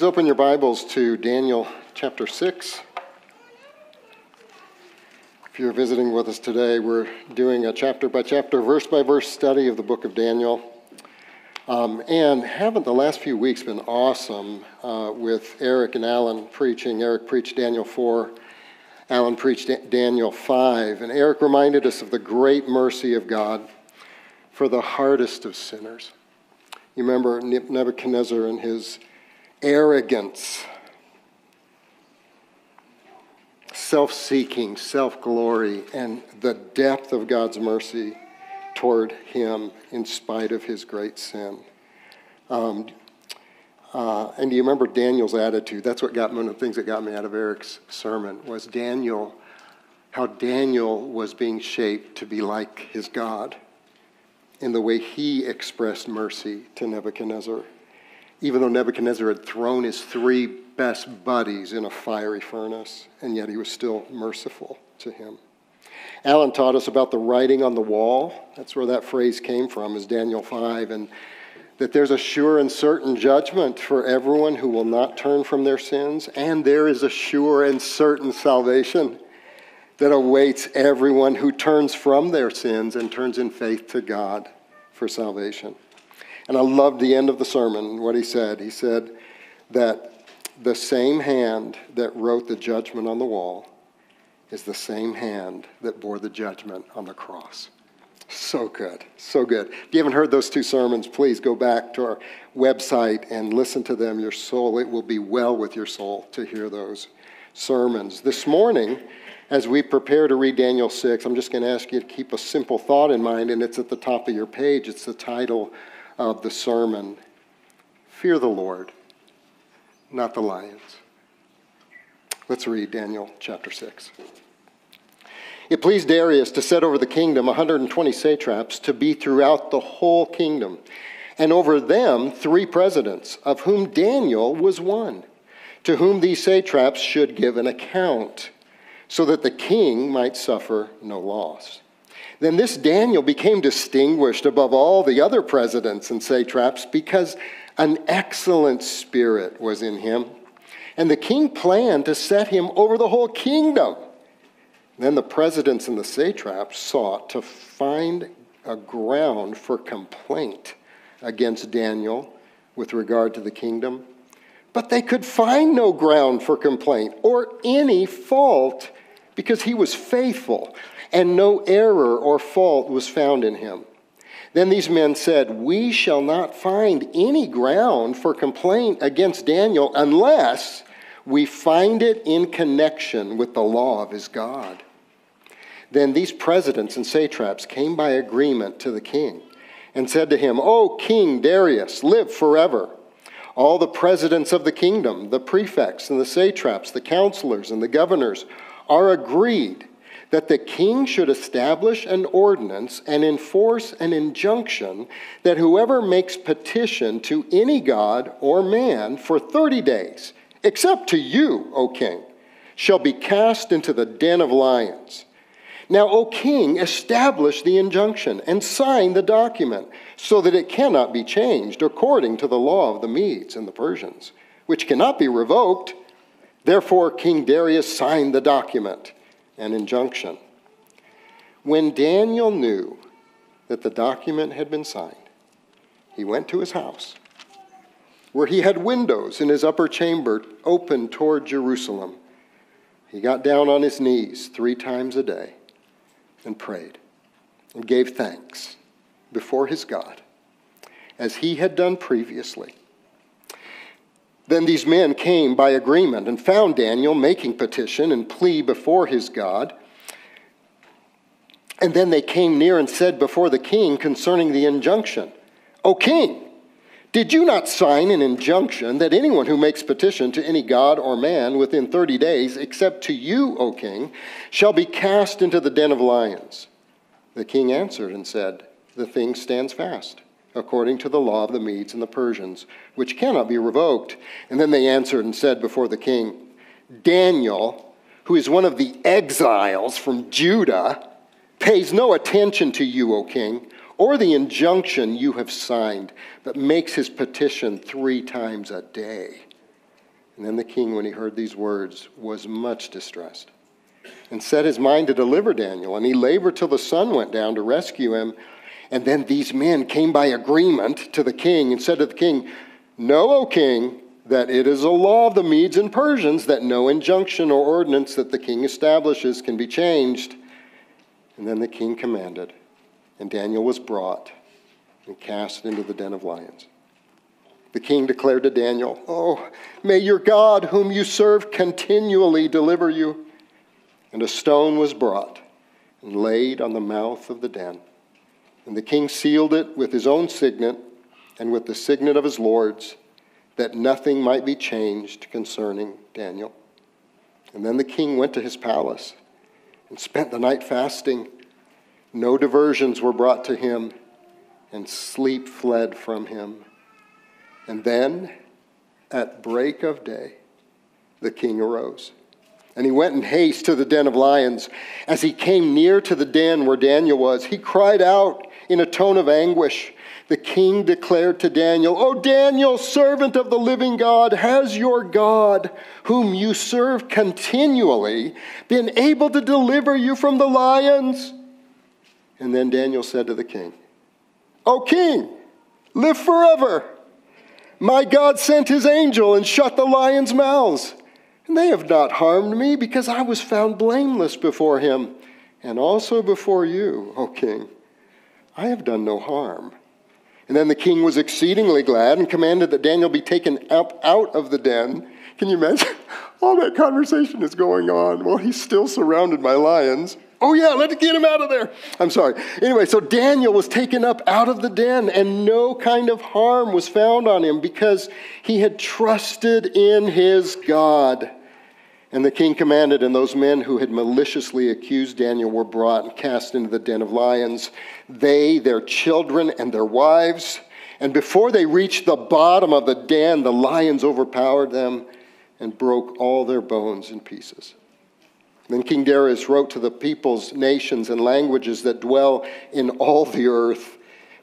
Please open your Bibles to Daniel chapter 6. If you're visiting with us today, we're doing a chapter by chapter, verse by verse study of the book of Daniel. Um, and haven't the last few weeks been awesome uh, with Eric and Alan preaching? Eric preached Daniel 4, Alan preached Daniel 5. And Eric reminded us of the great mercy of God for the hardest of sinners. You remember Nebuchadnezzar and his arrogance, self seeking, self glory, and the depth of God's mercy toward him in spite of his great sin. Um, uh, and do you remember Daniel's attitude? That's what got one of the things that got me out of Eric's sermon was Daniel, how Daniel was being shaped to be like his God in the way he expressed mercy to Nebuchadnezzar even though Nebuchadnezzar had thrown his three best buddies in a fiery furnace, and yet he was still merciful to him. Alan taught us about the writing on the wall. That's where that phrase came from, is Daniel 5, and that there's a sure and certain judgment for everyone who will not turn from their sins, and there is a sure and certain salvation that awaits everyone who turns from their sins and turns in faith to God for salvation. And I loved the end of the sermon, what he said. He said that the same hand that wrote the judgment on the wall is the same hand that bore the judgment on the cross. So good, so good. If you haven't heard those two sermons, please go back to our website and listen to them. Your soul, it will be well with your soul to hear those sermons. This morning, as we prepare to read Daniel 6, I'm just going to ask you to keep a simple thought in mind, and it's at the top of your page. It's the title of the sermon Fear the Lord, not the lions. Let's read Daniel chapter 6. It pleased Darius to set over the kingdom 120 satraps to be throughout the whole kingdom, and over them three presidents, of whom Daniel was one, to whom these satraps should give an account, so that the king might suffer no loss. Then this Daniel became distinguished above all the other presidents and satraps because an excellent spirit was in him. And the king planned to set him over the whole kingdom. Then the presidents and the satraps sought to find a ground for complaint against Daniel with regard to the kingdom. But they could find no ground for complaint or any fault because he was faithful and no error or fault was found in him. Then these men said, We shall not find any ground for complaint against Daniel unless we find it in connection with the law of his God. Then these presidents and satraps came by agreement to the king and said to him, O King Darius, live forever. All the presidents of the kingdom, the prefects and the satraps, the counselors and the governors, are agreed that the king should establish an ordinance and enforce an injunction that whoever makes petition to any god or man for 30 days, except to you, O king, shall be cast into the den of lions. Now, O king, establish the injunction and sign the document so that it cannot be changed according to the law of the Medes and the Persians, which cannot be revoked. Therefore, King Darius signed the document an injunction. When Daniel knew that the document had been signed, he went to his house, where he had windows in his upper chamber open toward Jerusalem. He got down on his knees three times a day and prayed and gave thanks before his God, as he had done previously. Then these men came by agreement and found Daniel making petition and plea before his God. And then they came near and said before the king concerning the injunction, O king, did you not sign an injunction that anyone who makes petition to any god or man within 30 days, except to you, O king, shall be cast into the den of lions? The king answered and said, The thing stands fast according to the law of the Medes and the Persians, which cannot be revoked. And then they answered and said before the king, Daniel, who is one of the exiles from Judah, pays no attention to you, O king, or the injunction you have signed, but makes his petition three times a day. And then the king, when he heard these words, was much distressed and set his mind to deliver Daniel. And he labored till the sun went down to rescue him. And then these men came by agreement to the king and said to the king, Know, O king, that it is a law of the Medes and Persians that no injunction or ordinance that the king establishes can be changed. And then the king commanded, and Daniel was brought and cast into the den of lions. The king declared to Daniel, Oh, may your God, whom you serve, continually deliver you. And a stone was brought and laid on the mouth of the den. And the king sealed it with his own signet and with the signet of his lords, that nothing might be changed concerning Daniel. And then the king went to his palace and spent the night fasting. No diversions were brought to him, and sleep fled from him. And then, at break of day, the king arose. And he went in haste to the den of lions. As he came near to the den where Daniel was, he cried out in a tone of anguish. The king declared to Daniel, O Daniel, servant of the living God, has your God, whom you serve continually, been able to deliver you from the lions? And then Daniel said to the king, O king, live forever. My God sent his angel and shut the lions' mouths. And they have not harmed me because I was found blameless before him and also before you, O king. I have done no harm. And then the king was exceedingly glad and commanded that Daniel be taken up out of the den. Can you imagine? All that conversation is going on while he's still surrounded by lions. Oh, yeah, let's get him out of there. I'm sorry. Anyway, so Daniel was taken up out of the den, and no kind of harm was found on him because he had trusted in his God. And the king commanded, and those men who had maliciously accused Daniel were brought and cast into the den of lions, they, their children, and their wives. And before they reached the bottom of the den, the lions overpowered them and broke all their bones in pieces. Then King Darius wrote to the peoples, nations, and languages that dwell in all the earth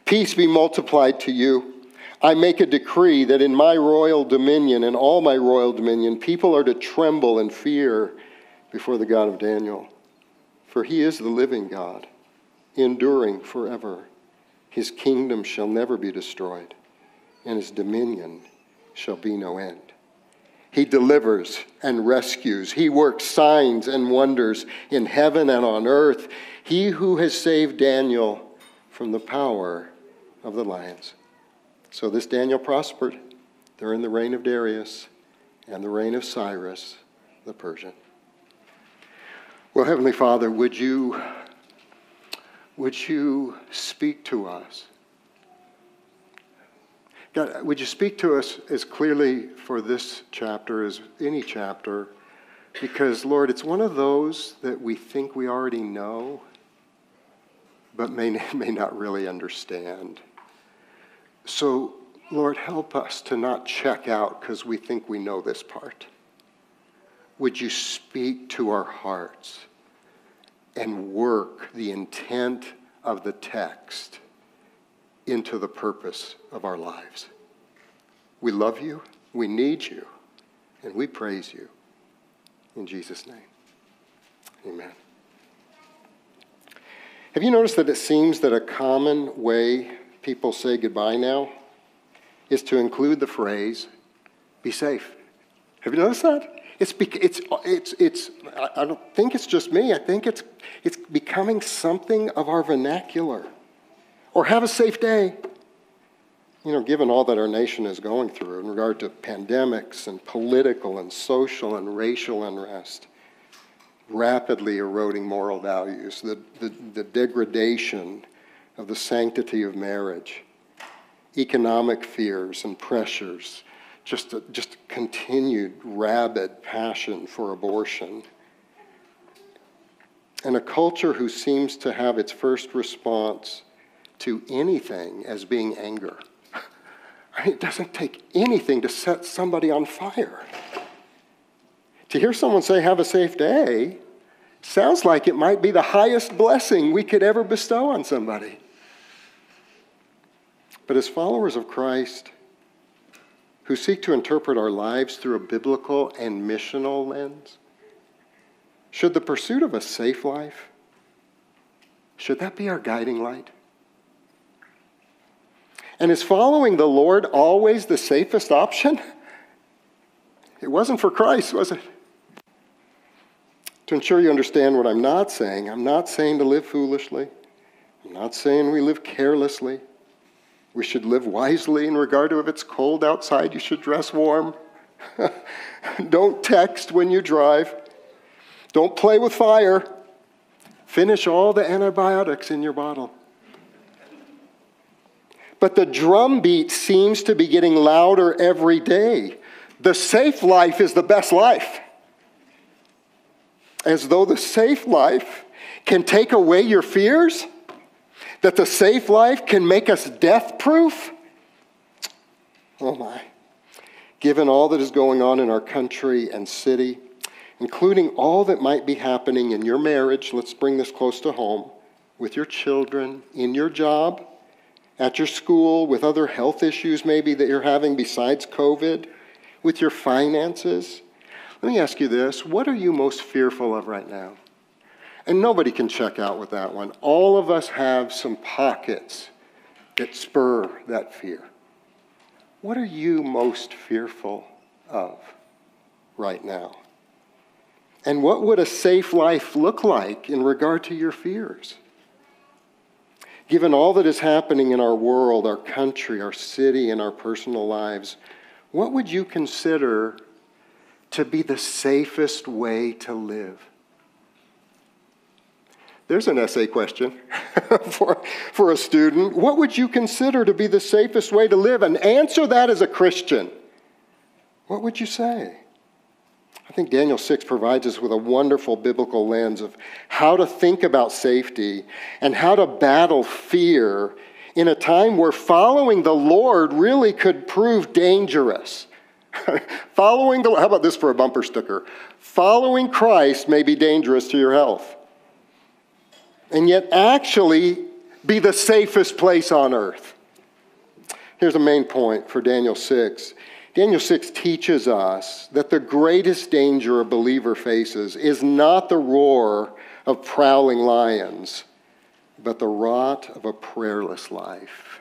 Peace be multiplied to you. I make a decree that in my royal dominion and all my royal dominion, people are to tremble and fear before the God of Daniel. For he is the living God, enduring forever. His kingdom shall never be destroyed, and his dominion shall be no end. He delivers and rescues. He works signs and wonders in heaven and on earth. He who has saved Daniel from the power of the lions. So this Daniel prospered during the reign of Darius and the reign of Cyrus the Persian. Well, Heavenly Father, would you, would you speak to us? God, would you speak to us as clearly for this chapter as any chapter? Because, Lord, it's one of those that we think we already know, but may, may not really understand. So, Lord, help us to not check out because we think we know this part. Would you speak to our hearts and work the intent of the text? into the purpose of our lives. We love you, we need you, and we praise you. In Jesus' name, amen. Have you noticed that it seems that a common way people say goodbye now is to include the phrase, be safe? Have you noticed that? It's, it's, it's, it's, I don't think it's just me. I think it's, it's becoming something of our vernacular or have a safe day. You know, given all that our nation is going through in regard to pandemics and political and social and racial unrest, rapidly eroding moral values, the, the, the degradation of the sanctity of marriage, economic fears and pressures, just a, just continued rabid passion for abortion. And a culture who seems to have its first response to anything as being anger. I mean, it doesn't take anything to set somebody on fire. To hear someone say, Have a safe day, sounds like it might be the highest blessing we could ever bestow on somebody. But as followers of Christ, who seek to interpret our lives through a biblical and missional lens? Should the pursuit of a safe life, should that be our guiding light? And is following the Lord always the safest option? It wasn't for Christ, was it? To ensure you understand what I'm not saying, I'm not saying to live foolishly. I'm not saying we live carelessly. We should live wisely in regard to if it's cold outside, you should dress warm. Don't text when you drive. Don't play with fire. Finish all the antibiotics in your bottle. But the drumbeat seems to be getting louder every day. The safe life is the best life. As though the safe life can take away your fears, that the safe life can make us death proof. Oh my. Given all that is going on in our country and city, including all that might be happening in your marriage, let's bring this close to home, with your children, in your job, at your school, with other health issues maybe that you're having besides COVID, with your finances. Let me ask you this what are you most fearful of right now? And nobody can check out with that one. All of us have some pockets that spur that fear. What are you most fearful of right now? And what would a safe life look like in regard to your fears? Given all that is happening in our world, our country, our city, and our personal lives, what would you consider to be the safest way to live? There's an essay question for, for a student. What would you consider to be the safest way to live? And answer that as a Christian. What would you say? I think Daniel 6 provides us with a wonderful biblical lens of how to think about safety and how to battle fear in a time where following the Lord really could prove dangerous. following the how about this for a bumper sticker? Following Christ may be dangerous to your health and yet actually be the safest place on earth. Here's a main point for Daniel 6. Daniel 6 teaches us that the greatest danger a believer faces is not the roar of prowling lions, but the rot of a prayerless life.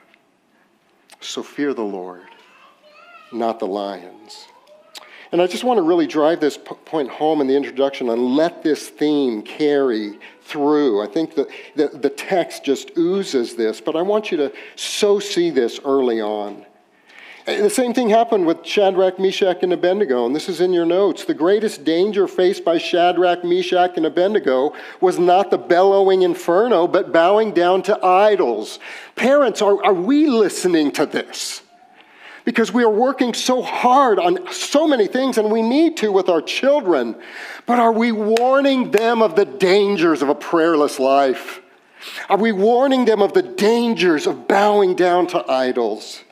So fear the Lord, not the lions. And I just want to really drive this point home in the introduction and let this theme carry through. I think that the, the text just oozes this, but I want you to so see this early on. The same thing happened with Shadrach, Meshach, and Abednego, and this is in your notes. The greatest danger faced by Shadrach, Meshach, and Abednego was not the bellowing inferno, but bowing down to idols. Parents, are, are we listening to this? Because we are working so hard on so many things, and we need to with our children. But are we warning them of the dangers of a prayerless life? Are we warning them of the dangers of bowing down to idols?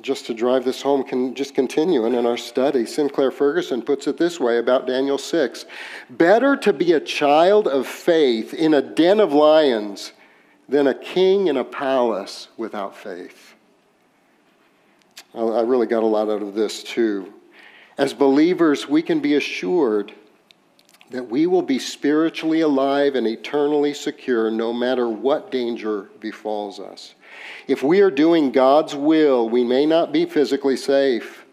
Just to drive this home, can just continuing in our study, Sinclair Ferguson puts it this way about Daniel 6 Better to be a child of faith in a den of lions than a king in a palace without faith. I really got a lot out of this too. As believers, we can be assured that we will be spiritually alive and eternally secure no matter what danger befalls us. If we are doing God's will, we may not be physically safe,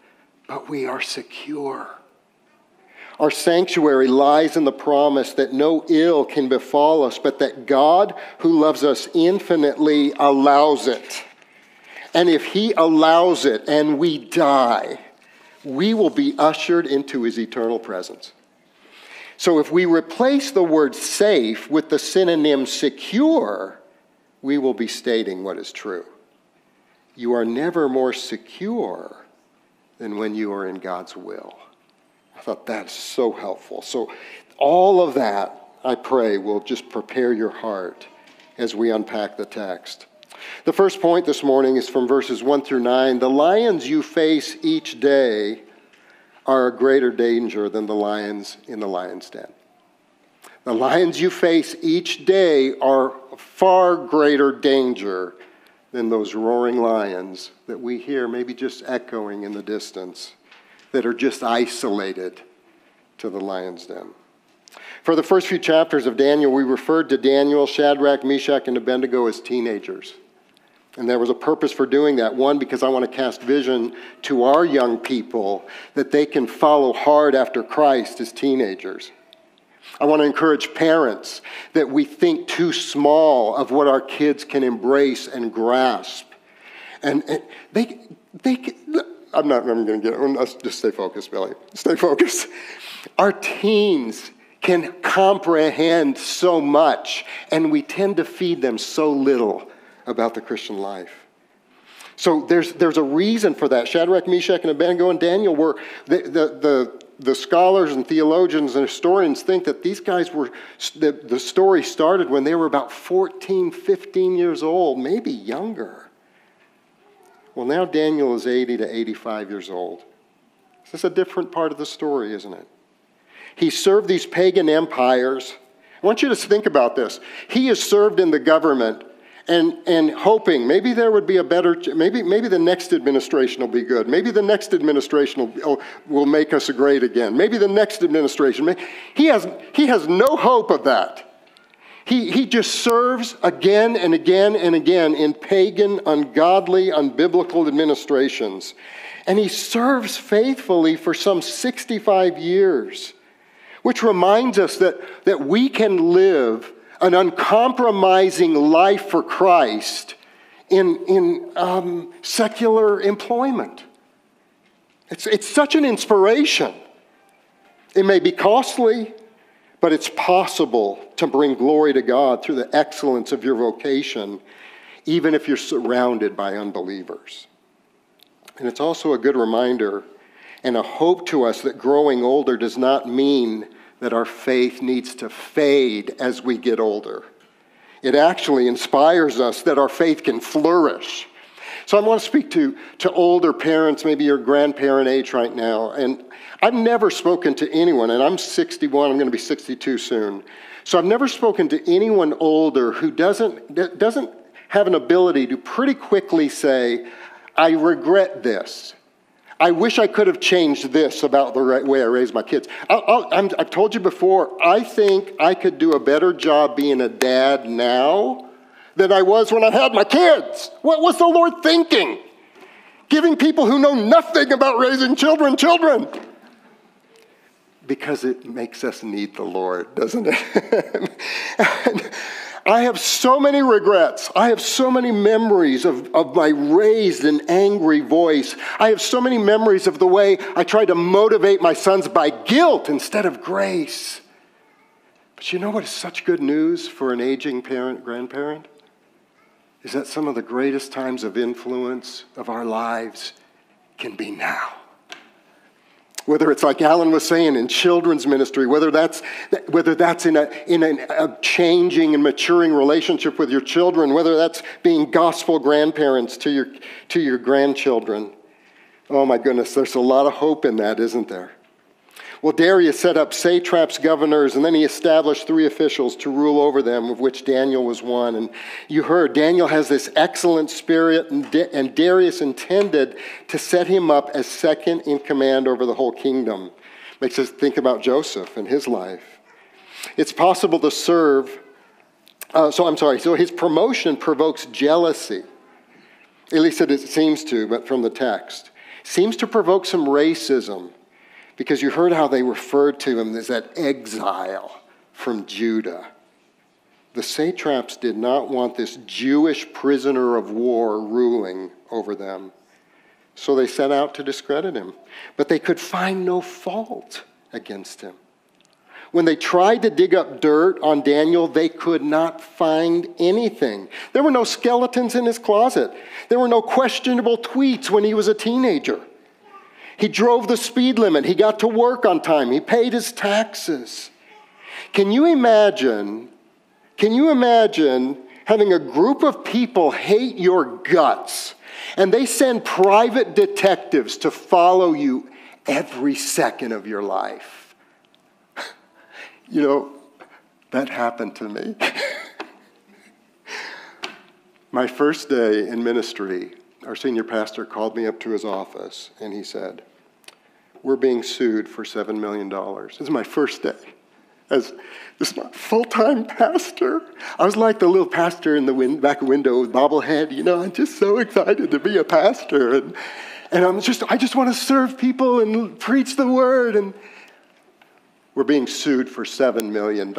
but we are secure. Our sanctuary lies in the promise that no ill can befall us, but that God, who loves us infinitely, allows it. And if He allows it and we die, we will be ushered into His eternal presence. So if we replace the word safe with the synonym secure, we will be stating what is true. You are never more secure than when you are in God's will. I thought that's so helpful. So, all of that, I pray, will just prepare your heart as we unpack the text. The first point this morning is from verses 1 through 9. The lions you face each day are a greater danger than the lions in the lion's den. The lions you face each day are far greater danger than those roaring lions that we hear maybe just echoing in the distance that are just isolated to the lion's den. For the first few chapters of Daniel, we referred to Daniel, Shadrach, Meshach, and Abednego as teenagers. And there was a purpose for doing that. One, because I want to cast vision to our young people that they can follow hard after Christ as teenagers. I want to encourage parents that we think too small of what our kids can embrace and grasp. And, and they, they, I'm not I'm going to get Let's just stay focused, Billy. Stay focused. Our teens can comprehend so much, and we tend to feed them so little about the Christian life. So there's, there's a reason for that. Shadrach, Meshach, and Abednego and Daniel were the, the, the the scholars and theologians and historians think that these guys were, the, the story started when they were about 14, 15 years old, maybe younger. Well, now Daniel is 80 to 85 years old. This is a different part of the story, isn't it? He served these pagan empires. I want you to think about this. He has served in the government and, and hoping maybe there would be a better, maybe, maybe the next administration will be good. Maybe the next administration will, oh, will make us great again. Maybe the next administration. He has, he has no hope of that. He, he just serves again and again and again in pagan, ungodly, unbiblical administrations. And he serves faithfully for some 65 years, which reminds us that, that we can live an uncompromising life for Christ in, in um, secular employment. It's, it's such an inspiration. It may be costly, but it's possible to bring glory to God through the excellence of your vocation, even if you're surrounded by unbelievers. And it's also a good reminder and a hope to us that growing older does not mean that our faith needs to fade as we get older. It actually inspires us that our faith can flourish. So I want to speak to, to older parents, maybe your grandparent age right now. And I've never spoken to anyone, and I'm 61, I'm going to be 62 soon. So I've never spoken to anyone older who doesn't, doesn't have an ability to pretty quickly say, I regret this. I wish I could have changed this about the right way I raised my kids. i have told you before, I think I could do a better job being a dad now than I was when I had my kids. What was the Lord thinking? Giving people who know nothing about raising children children. Because it makes us need the Lord, doesn't it? I have so many regrets. I have so many memories of, of my raised and angry voice. I have so many memories of the way I tried to motivate my sons by guilt instead of grace. But you know what is such good news for an aging parent, grandparent? Is that some of the greatest times of influence of our lives can be now whether it's like Alan was saying in children's ministry, whether that's, whether that's in, a, in a, a changing and maturing relationship with your children, whether that's being gospel grandparents to your, to your grandchildren. Oh my goodness, there's a lot of hope in that, isn't there? Well, Darius set up satraps, governors, and then he established three officials to rule over them, of which Daniel was one. And you heard Daniel has this excellent spirit, and, Darius intended to set him up as second in command over the whole kingdom. Makes us think about Joseph and his life. It's possible to serve, uh, so I'm sorry, so his promotion provokes jealousy. At least it seems to, but from the text. Seems to provoke some racism because you heard how they referred to him as that exile from Judah. The satraps did not want this Jewish prisoner of war ruling over them. So they set out to discredit him. But they could find no fault against him. When they tried to dig up dirt on Daniel, they could not find anything. There were no skeletons in his closet. There were no questionable tweets when he was a teenager. He drove the speed limit. He got to work on time. He paid his taxes. Can you imagine? Can you imagine having a group of people hate your guts and they send private detectives to follow you every second of your life? You know, that happened to me. My first day in ministry, our senior pastor called me up to his office and he said, We're being sued for $7 million. This is my first day as this my full time pastor. I was like the little pastor in the win- back window with bobblehead. You know, I'm just so excited to be a pastor. And, and I'm just, I just want to serve people and preach the word. And we're being sued for $7 million.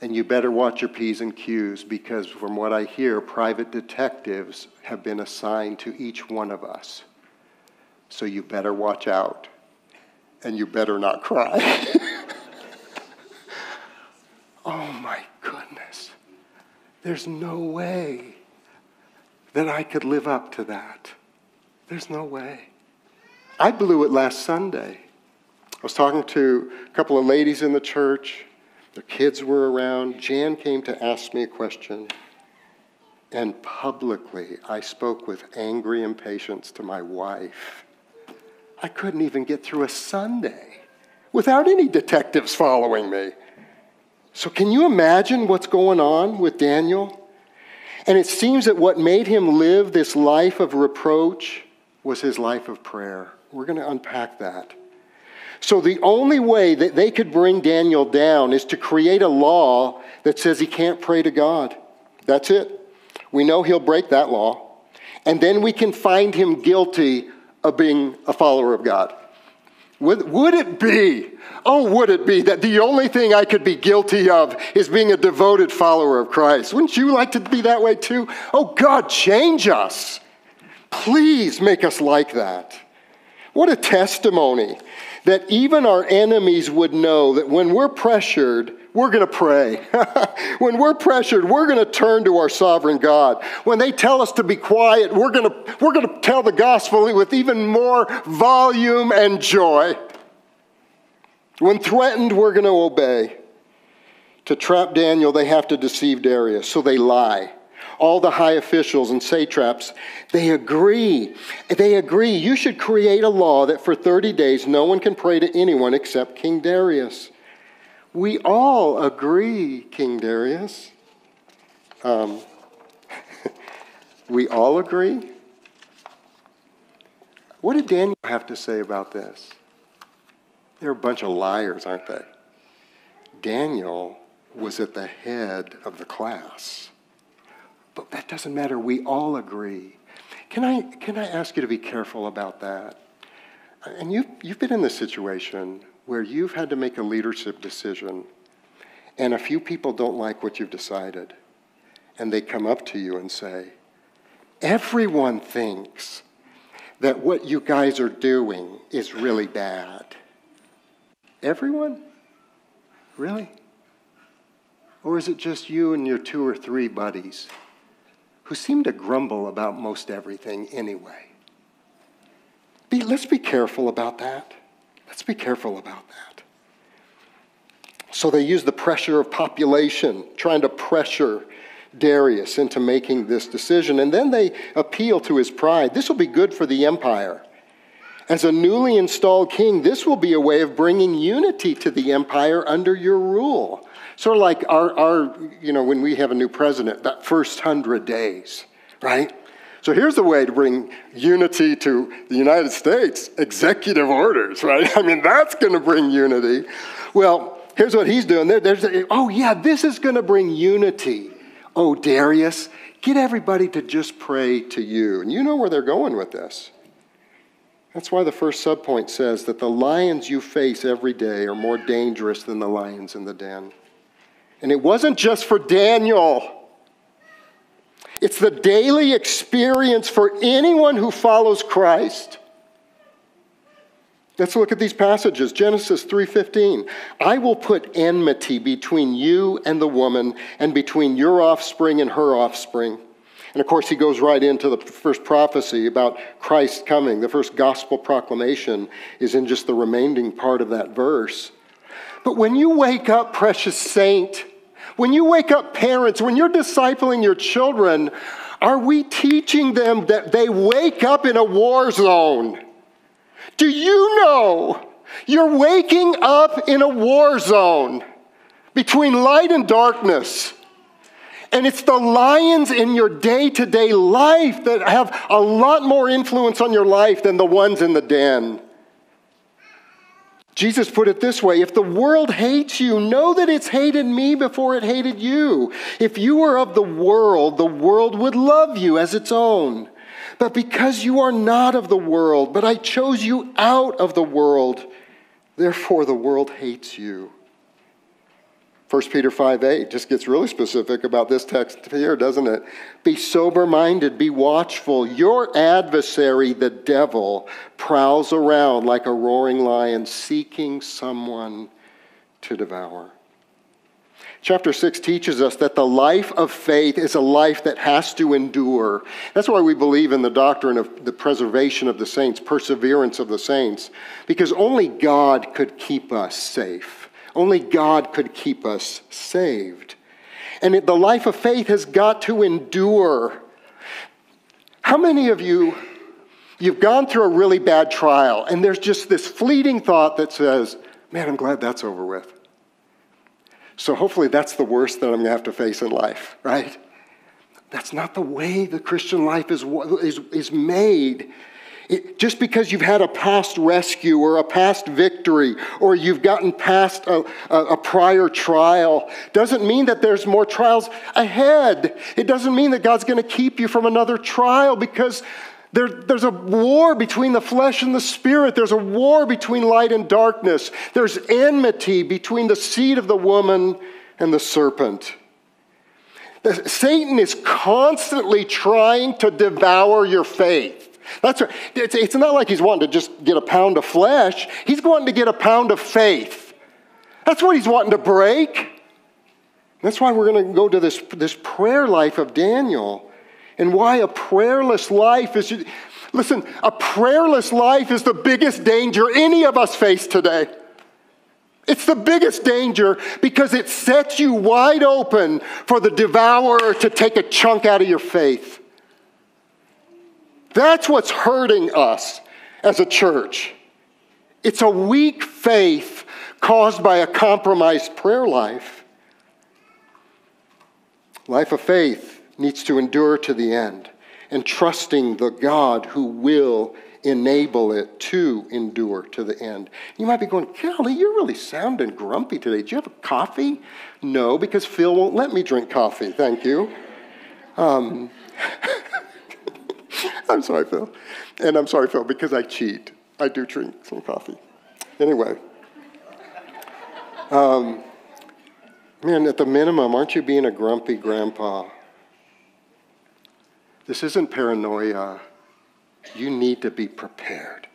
And you better watch your P's and Q's because, from what I hear, private detectives have been assigned to each one of us. So you better watch out and you better not cry. oh my goodness. There's no way that I could live up to that. There's no way. I blew it last Sunday. I was talking to a couple of ladies in the church. Their kids were around. Jan came to ask me a question. And publicly, I spoke with angry impatience to my wife. I couldn't even get through a Sunday without any detectives following me. So, can you imagine what's going on with Daniel? And it seems that what made him live this life of reproach was his life of prayer. We're going to unpack that. So, the only way that they could bring Daniel down is to create a law that says he can't pray to God. That's it. We know he'll break that law. And then we can find him guilty of being a follower of God. Would, would it be, oh, would it be that the only thing I could be guilty of is being a devoted follower of Christ? Wouldn't you like to be that way too? Oh, God, change us. Please make us like that. What a testimony that even our enemies would know that when we're pressured, we're going to pray. when we're pressured, we're going to turn to our sovereign God. When they tell us to be quiet, we're going to, we're going to tell the gospel with even more volume and joy. When threatened, we're going to obey. To trap Daniel, they have to deceive Darius, so they lie. All the high officials and satraps, they agree. They agree. You should create a law that for 30 days no one can pray to anyone except King Darius. We all agree, King Darius. Um, we all agree. What did Daniel have to say about this? They're a bunch of liars, aren't they? Daniel was at the head of the class. But that doesn't matter. We all agree. Can I, can I ask you to be careful about that? And you've, you've been in this situation where you've had to make a leadership decision and a few people don't like what you've decided. And they come up to you and say, Everyone thinks that what you guys are doing is really bad. Everyone? Really? Or is it just you and your two or three buddies who seem to grumble about most everything anyway? Be, let's be careful about that. Let's be careful about that. So they use the pressure of population, trying to pressure Darius into making this decision. And then they appeal to his pride. This will be good for the empire. As a newly installed king, this will be a way of bringing unity to the empire under your rule. Sort of like our, our you know, when we have a new president, that first hundred days, right? So here's the way to bring unity to the United States executive orders, right? I mean, that's going to bring unity. Well, here's what he's doing. There, there's, oh, yeah, this is going to bring unity. Oh, Darius, get everybody to just pray to you. And you know where they're going with this. That's why the first subpoint says that the lions you face every day are more dangerous than the lions in the den. And it wasn't just for Daniel. It's the daily experience for anyone who follows Christ. Let's look at these passages. Genesis 3:15. I will put enmity between you and the woman and between your offspring and her offspring. And of course, he goes right into the first prophecy about Christ coming. The first gospel proclamation is in just the remaining part of that verse. But when you wake up, precious saint, when you wake up, parents, when you're discipling your children, are we teaching them that they wake up in a war zone? Do you know you're waking up in a war zone between light and darkness? And it's the lions in your day to day life that have a lot more influence on your life than the ones in the den. Jesus put it this way If the world hates you, know that it's hated me before it hated you. If you were of the world, the world would love you as its own. But because you are not of the world, but I chose you out of the world, therefore the world hates you. 1 Peter 5 8 just gets really specific about this text here, doesn't it? Be sober minded, be watchful. Your adversary, the devil, prowls around like a roaring lion seeking someone to devour. Chapter 6 teaches us that the life of faith is a life that has to endure. That's why we believe in the doctrine of the preservation of the saints, perseverance of the saints, because only God could keep us safe. Only God could keep us saved. And the life of faith has got to endure. How many of you, you've gone through a really bad trial, and there's just this fleeting thought that says, Man, I'm glad that's over with. So hopefully that's the worst that I'm going to have to face in life, right? That's not the way the Christian life is, is, is made. It, just because you've had a past rescue or a past victory or you've gotten past a, a, a, prior trial doesn't mean that there's more trials ahead. It doesn't mean that God's going to keep you from another trial because there, there's a war between the flesh and the spirit. There's a war between light and darkness. There's enmity between the seed of the woman and the serpent. Satan is constantly trying to devour your faith. That's right. It's, it's not like he's wanting to just get a pound of flesh. He's wanting to get a pound of faith. That's what he's wanting to break. That's why we're going to go to this, this prayer life of Daniel and why a prayerless life is. Listen, a prayerless life is the biggest danger any of us face today. It's the biggest danger because it sets you wide open for the devourer to take a chunk out of your faith. That's what's hurting us as a church. It's a weak faith caused by a compromised prayer life. Life of faith needs to endure to the end and trusting the God who will enable it to endure to the end. You might be going, Kelly, you're really sounding grumpy today. Do you have a coffee? No, because Phil won't let me drink coffee. Thank you. Um, I'm sorry, Phil. And I'm sorry, Phil, because I cheat. I do drink some coffee. Anyway. Um, man, at the minimum, aren't you being a grumpy grandpa? This isn't paranoia. You need to be prepared.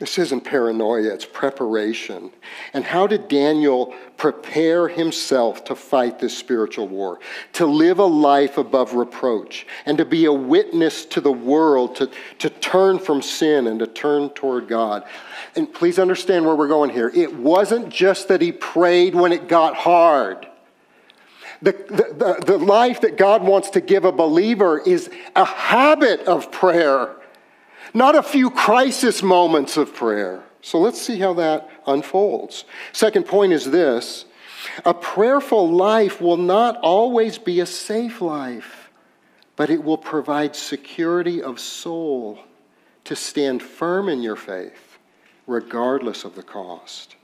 This isn't paranoia, it's preparation. And how did Daniel prepare himself to fight this spiritual war? To live a life above reproach and to be a witness to the world, to, to turn from sin and to turn toward God. And please understand where we're going here. It wasn't just that he prayed when it got hard. The, the, the, the life that God wants to give a believer is a habit of prayer not a few crisis moments of prayer. So let's see how that unfolds. Second point is this a prayerful life will not always be a safe life, but it will provide security of soul to stand firm in your faith, regardless of the cost.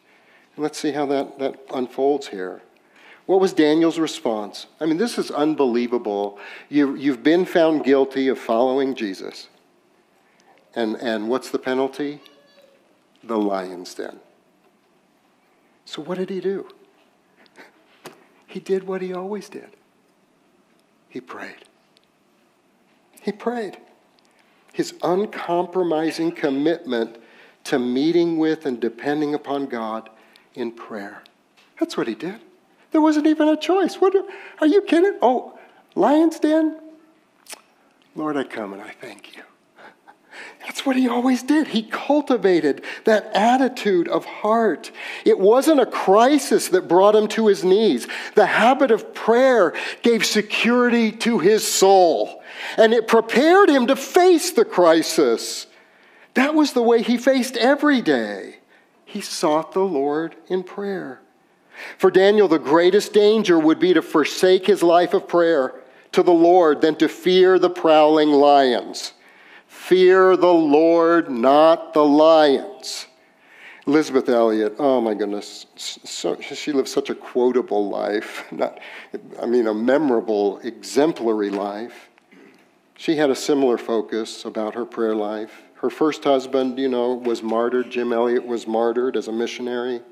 Let's see how that, that unfolds here. What was Daniel's response? I mean, this is unbelievable. You, you've been found guilty of following Jesus. And, and what's the penalty? The lion's den. So, what did he do? He did what he always did he prayed. He prayed. His uncompromising commitment to meeting with and depending upon God in prayer. That's what he did. There wasn't even a choice. What are you kidding? Oh, lion's den? Lord, I come and I thank you. That's what he always did. He cultivated that attitude of heart. It wasn't a crisis that brought him to his knees. The habit of prayer gave security to his soul, and it prepared him to face the crisis. That was the way he faced every day. He sought the Lord in prayer. For Daniel, the greatest danger would be to forsake his life of prayer to the Lord than to fear the prowling lions. Fear the Lord, not the lions. Elisabeth Elliot, oh my goodness, so, she lived such a quotable life, not, I mean, a memorable, exemplary life. She had a similar focus about her prayer life. Her first husband, you know, was martyred. Jim Elliot was martyred as a missionary.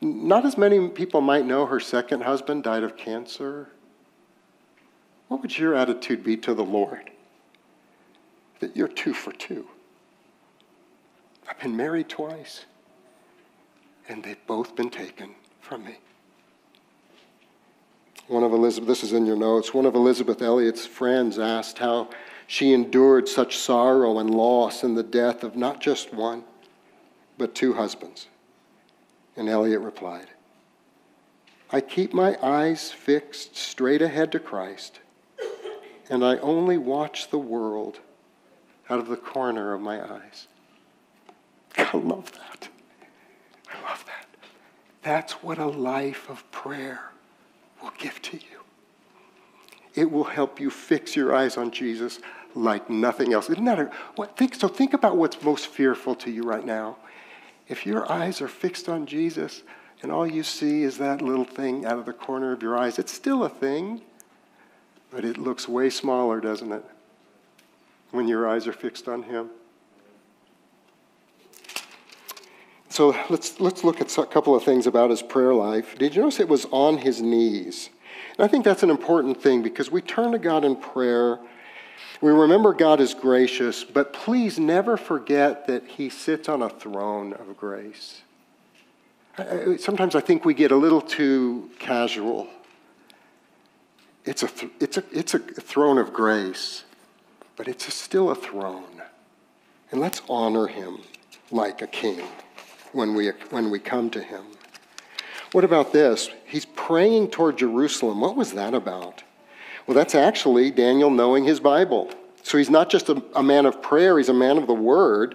Not as many people might know her second husband died of cancer. What would your attitude be to the Lord? That you're two for two. I've been married twice, and they've both been taken from me. One of Elisabeth, this is in your notes, one of Elisabeth Elliot's friends asked how she endured such sorrow and loss in the death of not just one, but two husbands. And Elliot replied, I keep my eyes fixed straight ahead to Christ, and I only watch the world out of the corner of my eyes. I love that. I love that. That's what a life of prayer will give to you. It will help you fix your eyes on Jesus like nothing else. Isn't that a, what, think, so think about what's most fearful to you right now. If your eyes are fixed on Jesus and all you see is that little thing out of the corner of your eyes, it's still a thing, but it looks way smaller, doesn't it? When your eyes are fixed on Him. So let's, let's look at a couple of things about his prayer life. Did you notice it was on his knees? And I think that's an important thing because we turn to God in prayer. We remember God is gracious, but please never forget that he sits on a throne of grace. Sometimes I think we get a little too casual. It's a, th- it's a, it's a throne of grace, but it's still a throne. And let's honor him like a king when we, when we come to him. What about this? He's praying toward Jerusalem. What was that about? Well, that's actually Daniel knowing his Bible. So he's not just a, a, man of prayer, he's a man of the word.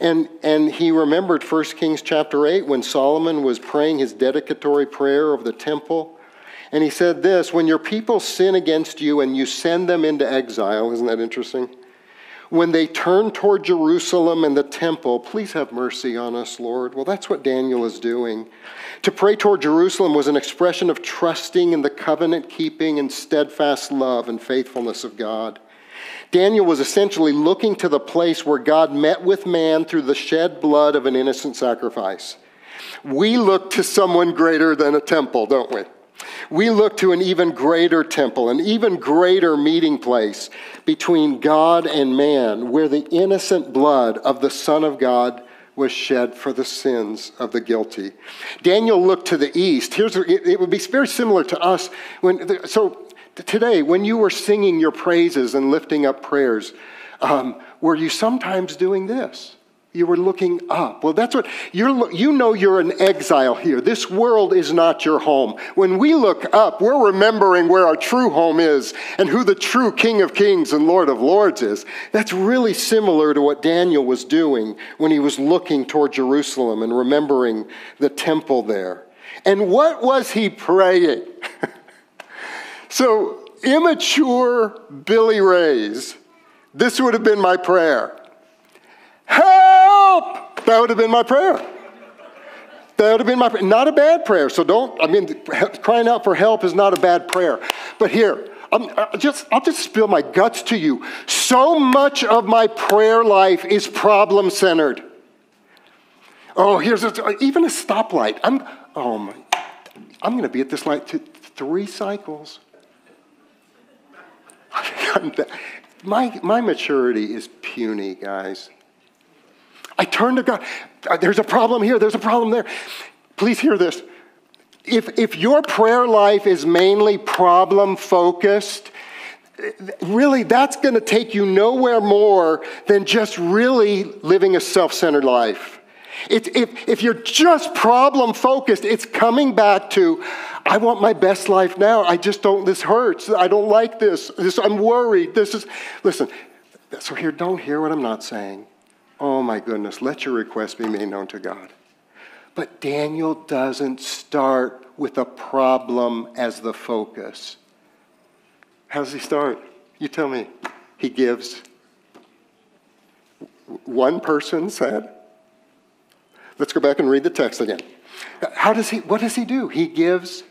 And, and he remembered 1 Kings chapter 8 when Solomon was praying his dedicatory prayer of the temple. And he said this When your people sin against you and you send them into exile, isn't that interesting? when they turn toward Jerusalem and the temple, please have mercy on us, Lord. Well, that's what Daniel is doing. To pray toward Jerusalem was an expression of trusting in the covenant keeping and steadfast love and faithfulness of God. Daniel was essentially looking to the place where God met with man through the shed blood of an innocent sacrifice. We look to someone greater than a temple, don't we? We look to an even greater temple, an even greater meeting place between God and man, where the innocent blood of the Son of God was shed for the sins of the guilty. Daniel looked to the east. Here's it would be very similar to us when so today when you were singing your praises and lifting up prayers, um, were you sometimes doing this? You were looking up. Well, that's what you're, you know you're an exile here. This world is not your home. When we look up, we're remembering where our true home is and who the true King of Kings and Lord of Lords is. That's really similar to what Daniel was doing when he was looking toward Jerusalem and remembering the temple there. And what was he praying? so, immature Billy Rays, this would have been my prayer. Help! That would have been my prayer. That would have been my prayer. Not a bad prayer. So don't, I mean, crying out for help is not a bad prayer. But here, I'm, i just, I'll just spill my guts to you. So much of my prayer life is problem centered. Oh, here's a, even a stoplight. I'm, oh my, I'm going to be at this light t- three cycles. my, my maturity is puny, guys. I turn to God. Uh, there's a problem here, there's a problem there. Please hear this. If, if your prayer life is mainly problem focused, really that's going to take you nowhere more than just really living a self centered life. It, if, if you're just problem focused, it's coming back to, I want my best life now. I just don't, this hurts. I don't like this. this I'm worried. This is, listen, so here, don't hear what I'm not saying. Oh my goodness, let your request be made known to God. But Daniel doesn't start with a problem as the focus. How does he start? You tell me. He gives. One person said, let's go back and read the text again. How does he, what does he do? He gives,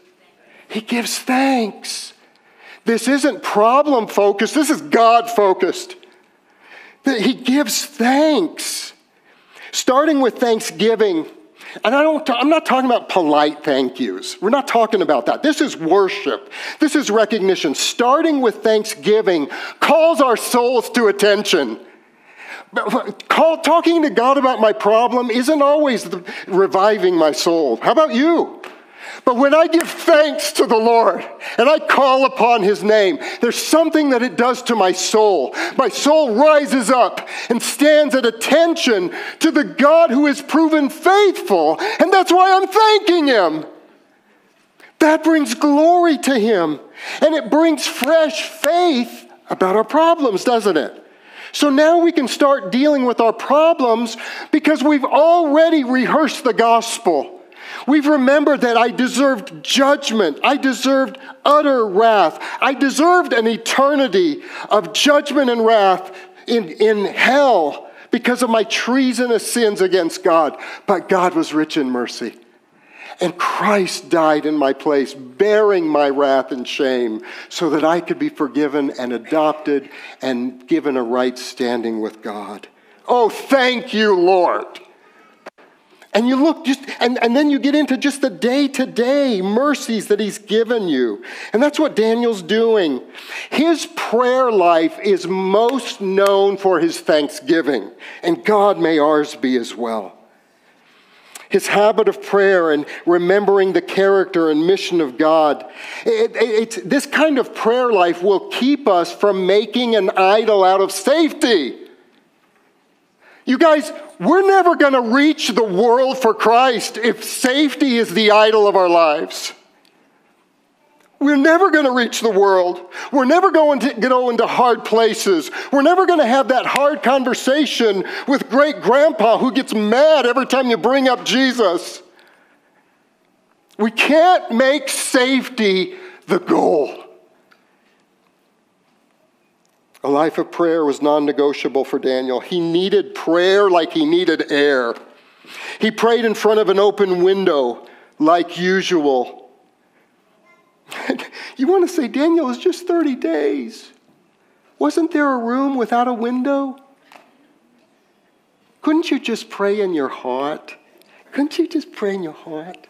he gives thanks. This isn't problem focused, this is God focused. He gives thanks. Starting with thanksgiving, and I don't, I'm not talking about polite thank yous. We're not talking about that. This is worship. This is recognition. Starting with thanksgiving calls our souls to attention. Call, talking to God about my problem isn't always reviving my soul. How about you? But when I give thanks to the Lord and I call upon his name, there's something that it does to my soul. My soul rises up and stands at attention to the God who has proven faithful, and that's why I'm thanking him. That brings glory to him, and it brings fresh faith about our problems, doesn't it? So now we can start dealing with our problems because we've already rehearsed the gospel. We've remembered that I deserved judgment. I deserved utter wrath. I deserved an eternity of judgment and wrath in, in hell because of my treasonous sins against God. But God was rich in mercy. And Christ died in my place, bearing my wrath and shame, so that I could be forgiven and adopted and given a right standing with God. Oh, thank you, Lord. And you look just, and, and then you get into just the day to day mercies that he's given you. And that's what Daniel's doing. His prayer life is most known for his thanksgiving, and God may ours be as well. His habit of prayer and remembering the character and mission of God. It, it, this kind of prayer life will keep us from making an idol out of safety. You guys, we're never going to reach the world for Christ if safety is the idol of our lives. We're never going to reach the world. We're never going to go into hard places. We're never going to have that hard conversation with great grandpa who gets mad every time you bring up Jesus. We can't make safety the goal. A life of prayer was non negotiable for Daniel. He needed prayer like he needed air. He prayed in front of an open window like usual. you want to say, Daniel, it's just 30 days. Wasn't there a room without a window? Couldn't you just pray in your heart? Couldn't you just pray in your heart?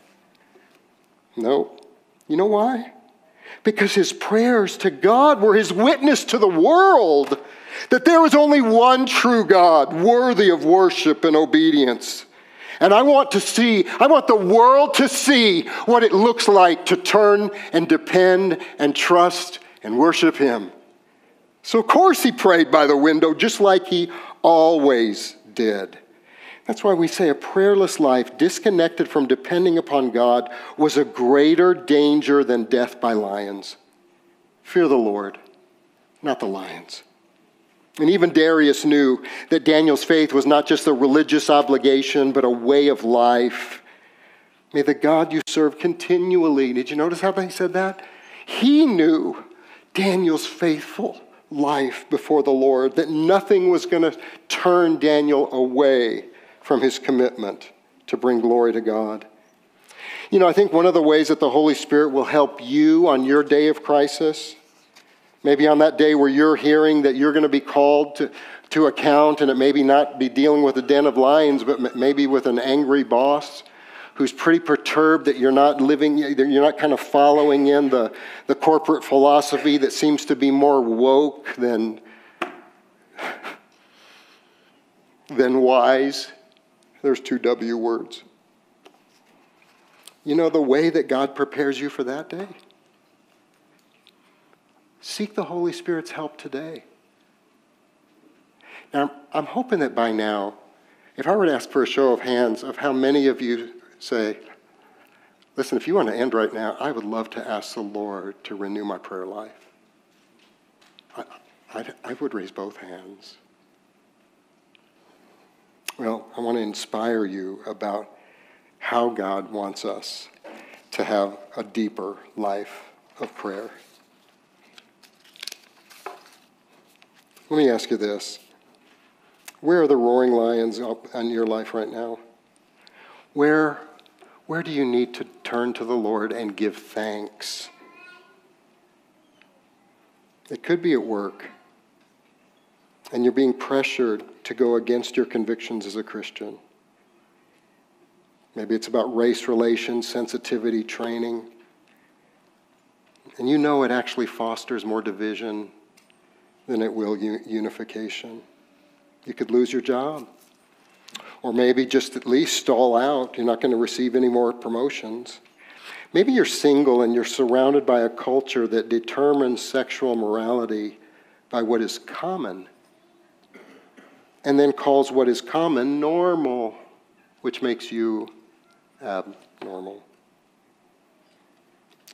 No. You know why? Because his prayers to God were his witness to the world that there is only one true God worthy of worship and obedience. And I want to see, I want the world to see what it looks like to turn and depend and trust and worship him. So, of course, he prayed by the window just like he always did. That's why we say a prayerless life, disconnected from depending upon God, was a greater danger than death by lions. Fear the Lord, not the lions. And even Darius knew that Daniel's faith was not just a religious obligation, but a way of life. May the God you serve continually. Did you notice how he said that? He knew Daniel's faithful life before the Lord, that nothing was going to turn Daniel away from his commitment to bring glory to God. You know, I think one of the ways that the Holy Spirit will help you on your day of crisis, maybe on that day where you're hearing that you're going to be called to, to account, and it maybe not be dealing with a den of lions, but maybe with an angry boss who's pretty perturbed that you're not living, you're not kind of following in the, the corporate philosophy that seems to be more woke than, than wise. There's two W words. You know the way that God prepares you for that day? Seek the Holy Spirit's help today. Now, I'm hoping that by now, if I were to ask for a show of hands of how many of you say, listen, if you want to end right now, I would love to ask the Lord to renew my prayer life. I, I, I would raise both hands. Well, I want to inspire you about how God wants us to have a deeper life of prayer. Let me ask you this. Where are the roaring lions up in your life right now? Where, where do you need to turn to the Lord and give thanks? It could be at work, and you're being pressured to go against your convictions as a Christian. Maybe it's about race relations, sensitivity training. And you know it actually fosters more division than it will unification. You could lose your job. Or maybe just at least stall out. You're not going to receive any more promotions. Maybe you're single and you're surrounded by a culture that determines sexual morality by what is common and then calls what is common normal, which makes you um, abnormal.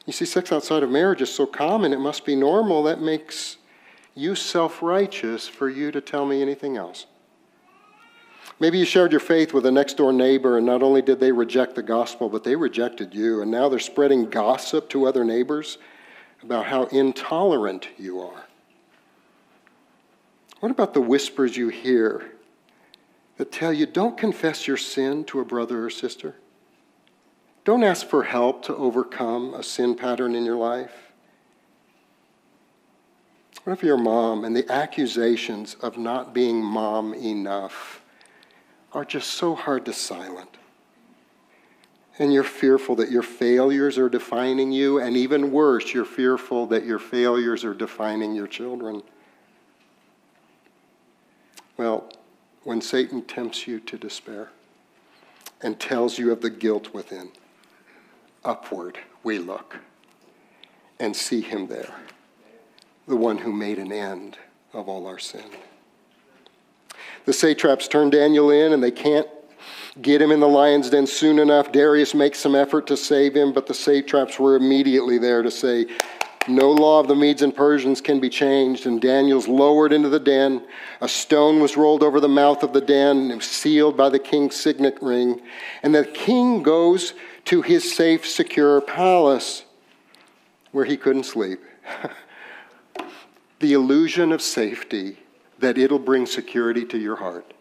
You see, sex outside of marriage is so common, it must be normal. That makes you self righteous for you to tell me anything else. Maybe you shared your faith with a next door neighbor, and not only did they reject the gospel, but they rejected you, and now they're spreading gossip to other neighbors about how intolerant you are. What about the whispers you hear that tell you don't confess your sin to a brother or sister? Don't ask for help to overcome a sin pattern in your life. What if your mom and the accusations of not being mom enough are just so hard to silence? And you're fearful that your failures are defining you, and even worse, you're fearful that your failures are defining your children. Well, when Satan tempts you to despair and tells you of the guilt within, upward we look and see him there, the one who made an end of all our sin. The satraps turn Daniel in, and they can't get him in the lion's den soon enough. Darius makes some effort to save him, but the satraps were immediately there to say, no law of the Medes and Persians can be changed. And Daniel's lowered into the den. A stone was rolled over the mouth of the den, and sealed by the king's signet ring. And the king goes to his safe, secure palace where he couldn't sleep. the illusion of safety that it'll bring security to your heart.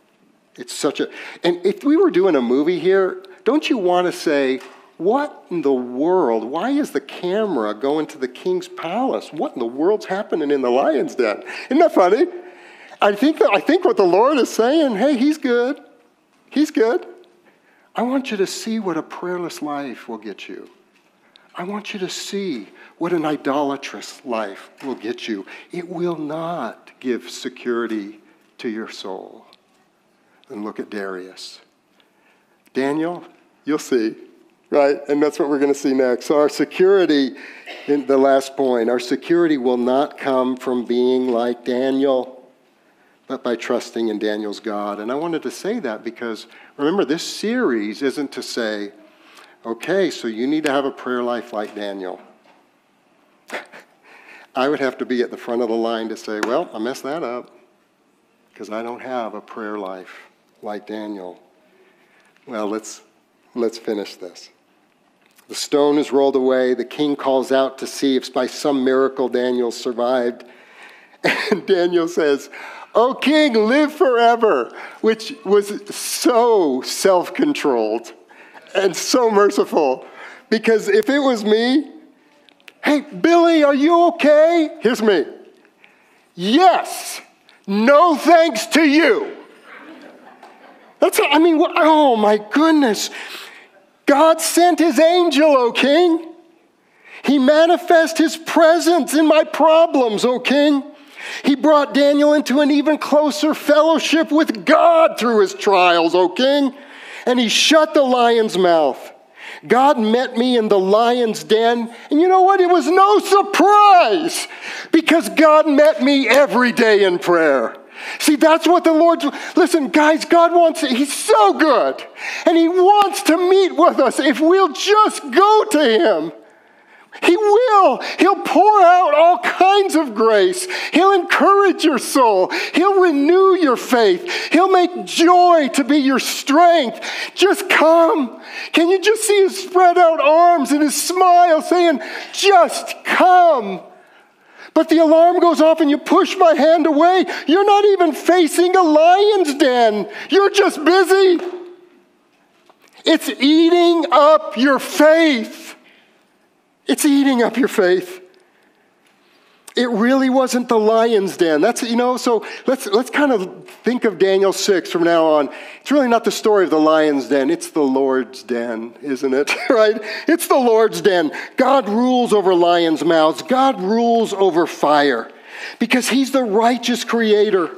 It's such a, and if we were doing a movie here, don't you want to say, what in the world? Why is the camera going to the king's palace? What in the world's happening in the lion's den? Isn't that funny? I think, that, I think what the Lord is saying, hey, he's good. He's good. I want you to see what a prayerless life will get you. I want you to see what an idolatrous life will get you. It will not give security to your soul. And look at Darius. Daniel, you'll see, right? And that's what we're going to see next. So, our security, in the last point, our security will not come from being like Daniel but by trusting in Daniel's God. And I wanted to say that because remember, this series isn't to say, okay, so you need to have a prayer life like Daniel. I would have to be at the front of the line to say, well, I messed that up because I don't have a prayer life like Daniel. Well, let's, let's finish this. The stone is rolled away. The king calls out to see if by some miracle Daniel survived. And Daniel says, O king, live forever, which was so self controlled and so merciful. Because if it was me, hey, Billy, are you okay? Here's me. Yes, no thanks to you. That's, I mean, oh my goodness. God sent his angel, O king. He manifest his presence in my problems, O king. He brought Daniel into an even closer fellowship with God through his trials, O king, and he shut the lion's mouth. God met me in the lion's den, and you know what? It was no surprise because God met me every day in prayer. See, that's what the Lord's. Listen, guys, God wants, He's so good, and He wants to meet with us if we'll just go to Him. He will. He'll pour out all kinds of grace. He'll encourage your soul. He'll renew your faith. He'll make joy to be your strength. Just come. Can you just see his spread out arms and his smile saying, Just come? But the alarm goes off and you push my hand away. You're not even facing a lion's den, you're just busy. It's eating up your faith. It's eating up your faith. It really wasn't the lion's den. That's, you know, so let's, let's kind of think of Daniel 6 from now on. It's really not the story of the lion's den, it's the Lord's den, isn't it? right? It's the Lord's den. God rules over lions' mouths, God rules over fire because He's the righteous creator.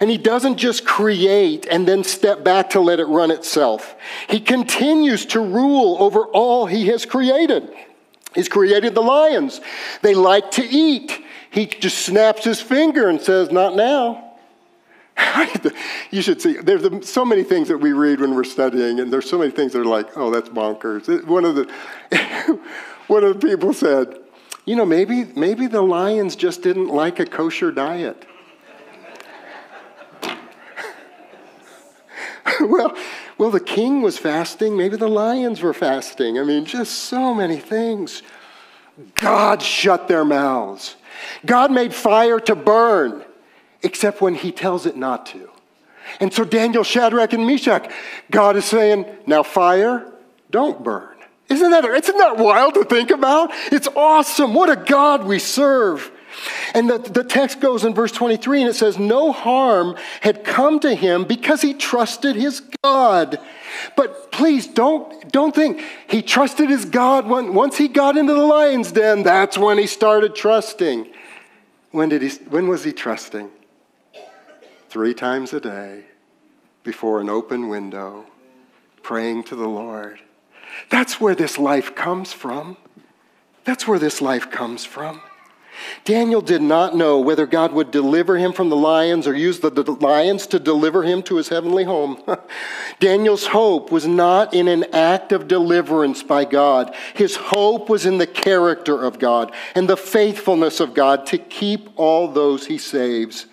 And he doesn't just create and then step back to let it run itself. He continues to rule over all he has created. He's created the lions. They like to eat. He just snaps his finger and says, Not now. you should see. There's so many things that we read when we're studying, and there's so many things that are like, oh, that's bonkers. One of the, one of the people said, you know, maybe, maybe the lions just didn't like a kosher diet. well, well, the king was fasting. Maybe the lions were fasting. I mean, just so many things. God shut their mouths. God made fire to burn, except when he tells it not to. And so Daniel, Shadrach, and Meshach, God is saying, now fire, don't burn. Isn't that, isn't that wild to think about? It's awesome. What a God we serve. And the, the text goes in verse 23 and it says, No harm had come to him because he trusted his God. But please don't, don't think he trusted his God when, once he got into the lion's den, that's when he started trusting. When, did he, when was he trusting? Three times a day before an open window, praying to the Lord. That's where this life comes from. That's where this life comes from. Daniel did not know whether God would deliver him from the lions or use the, lions to deliver him to his heavenly home. Daniel's hope was not in an act of deliverance by God. His hope was in the character of God and the faithfulness of God to keep all those he saves.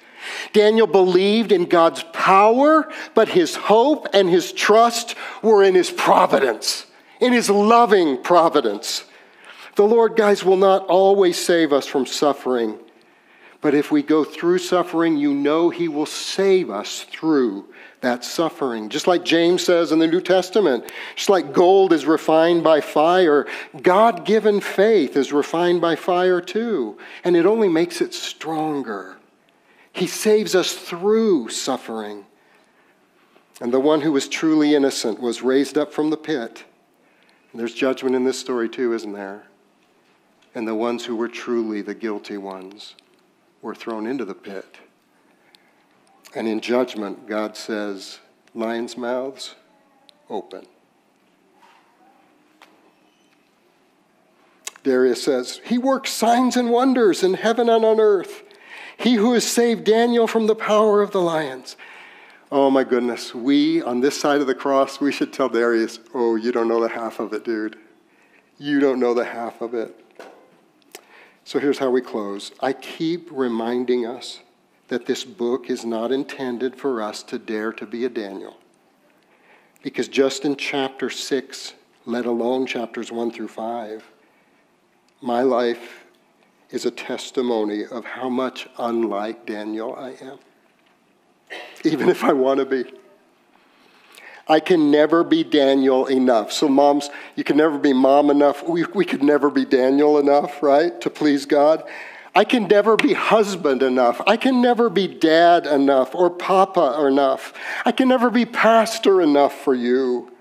Daniel believed in God's power, but his hope and his trust were in his providence, in his loving providence. The Lord, guys, will not always save us from suffering. But if we go through suffering, you know He will save us through that suffering. Just like James says in the New Testament, just like gold is refined by fire, God given faith is refined by fire too. And it only makes it stronger. He saves us through suffering. And the one who was truly innocent was raised up from the pit. And there's judgment in this story too, isn't there? And the ones who were truly the guilty ones were thrown into the pit. And in judgment, God says, Lions' mouths open. Darius says, He works signs and wonders in heaven and on earth. He who has saved Daniel from the power of the lions. Oh my goodness, we on this side of the cross, we should tell Darius, Oh, you don't know the half of it, dude. You don't know the half of it. So here's how we close. I keep reminding us that this book is not intended for us to dare to be a Daniel. Because just in chapter 6, let alone chapters 1 through 5, my life is a testimony of how much unlike Daniel I am, even if I want to be. I can never be Daniel enough. So, moms, you can never be mom enough. We, we could never be Daniel enough, right, to please God. I can never be husband enough. I can never be dad enough or papa enough. I can never be pastor enough for you.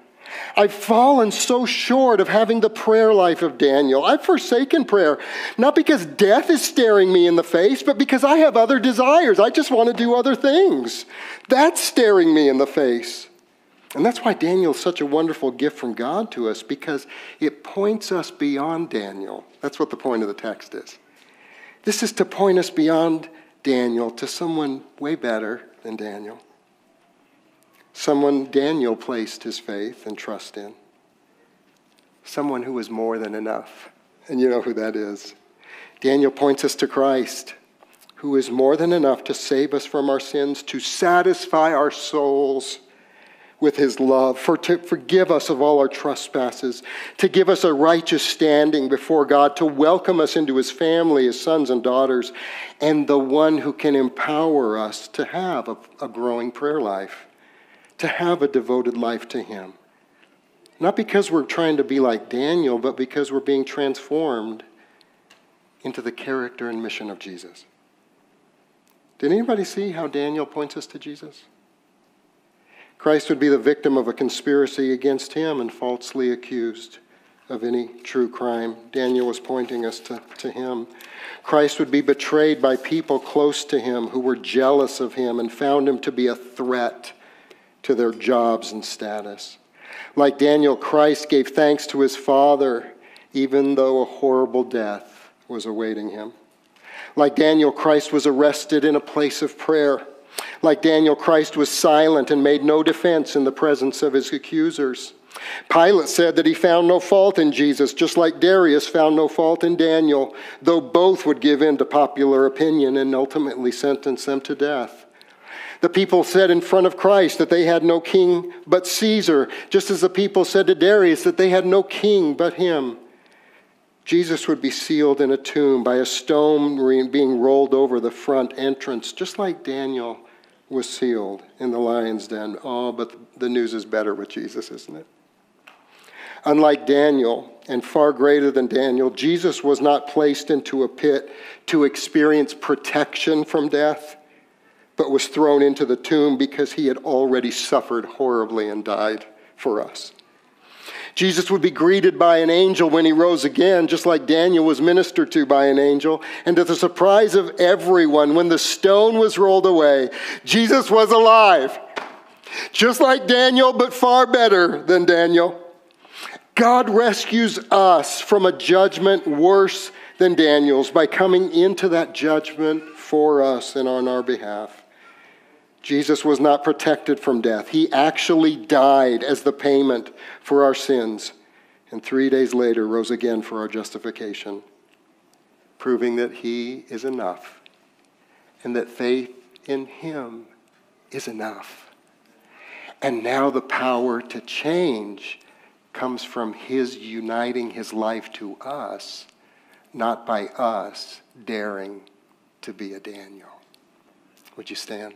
I've fallen so short of having the prayer life of Daniel. I've forsaken prayer, not because death is staring me in the face, but because I have other desires. I just want to do other things. That's staring me in the face. And that's why Daniel is such a wonderful gift from God to us because it points us beyond Daniel. That's what the point of the text is. This is to point us beyond Daniel to someone way better than Daniel. Someone Daniel placed his faith and trust in. Someone who was more than enough. And you know who that is. Daniel points us to Christ, who is more than enough to save us from our sins, to satisfy our souls with his love, for to forgive us of all our trespasses, to give us a righteous standing before God, to welcome us into his family, his sons and daughters, and the one who can empower us to have a, a growing prayer life, to have a devoted life to him. Not because we're trying to be like Daniel, but because we're being transformed into the character and mission of Jesus. Did anybody see how Daniel points us to Jesus? Christ would be the victim of a conspiracy against him and falsely accused of any true crime. Daniel was pointing us to, to him. Christ would be betrayed by people close to him who were jealous of him and found him to be a threat to their jobs and status. Like Daniel, Christ gave thanks to his Father, even though a horrible death was awaiting him. Like Daniel, Christ was arrested in a place of prayer. Like Daniel, Christ was silent and made no defense in the presence of his accusers. Pilate said that he found no fault in Jesus, just like Darius found no fault in Daniel, though both would give in to popular opinion and ultimately sentence them to death. The people said in front of Christ that they had no king but Caesar, just as the people said to Darius that they had no king but him. Jesus would be sealed in a tomb by a stone being rolled over the front entrance, just like Daniel was sealed in the lion's den. Oh, but the news is better with Jesus, isn't it? Unlike Daniel, and far greater than Daniel, Jesus was not placed into a pit to experience protection from death, but was thrown into the tomb because he had already suffered horribly and died for us. Jesus would be greeted by an angel when he rose again, just like Daniel was ministered to by an angel. And to the surprise of everyone, when the stone was rolled away, Jesus was alive. Just like Daniel, but far better than Daniel. God rescues us from a judgment worse than Daniel's by coming into that judgment for us and on our behalf. Jesus was not protected from death. He actually died as the payment for our sins, and three days later rose again for our justification, proving that He is enough and that faith in Him is enough. And now the power to change comes from His uniting His life to us, not by us daring to be a Daniel. Would you stand?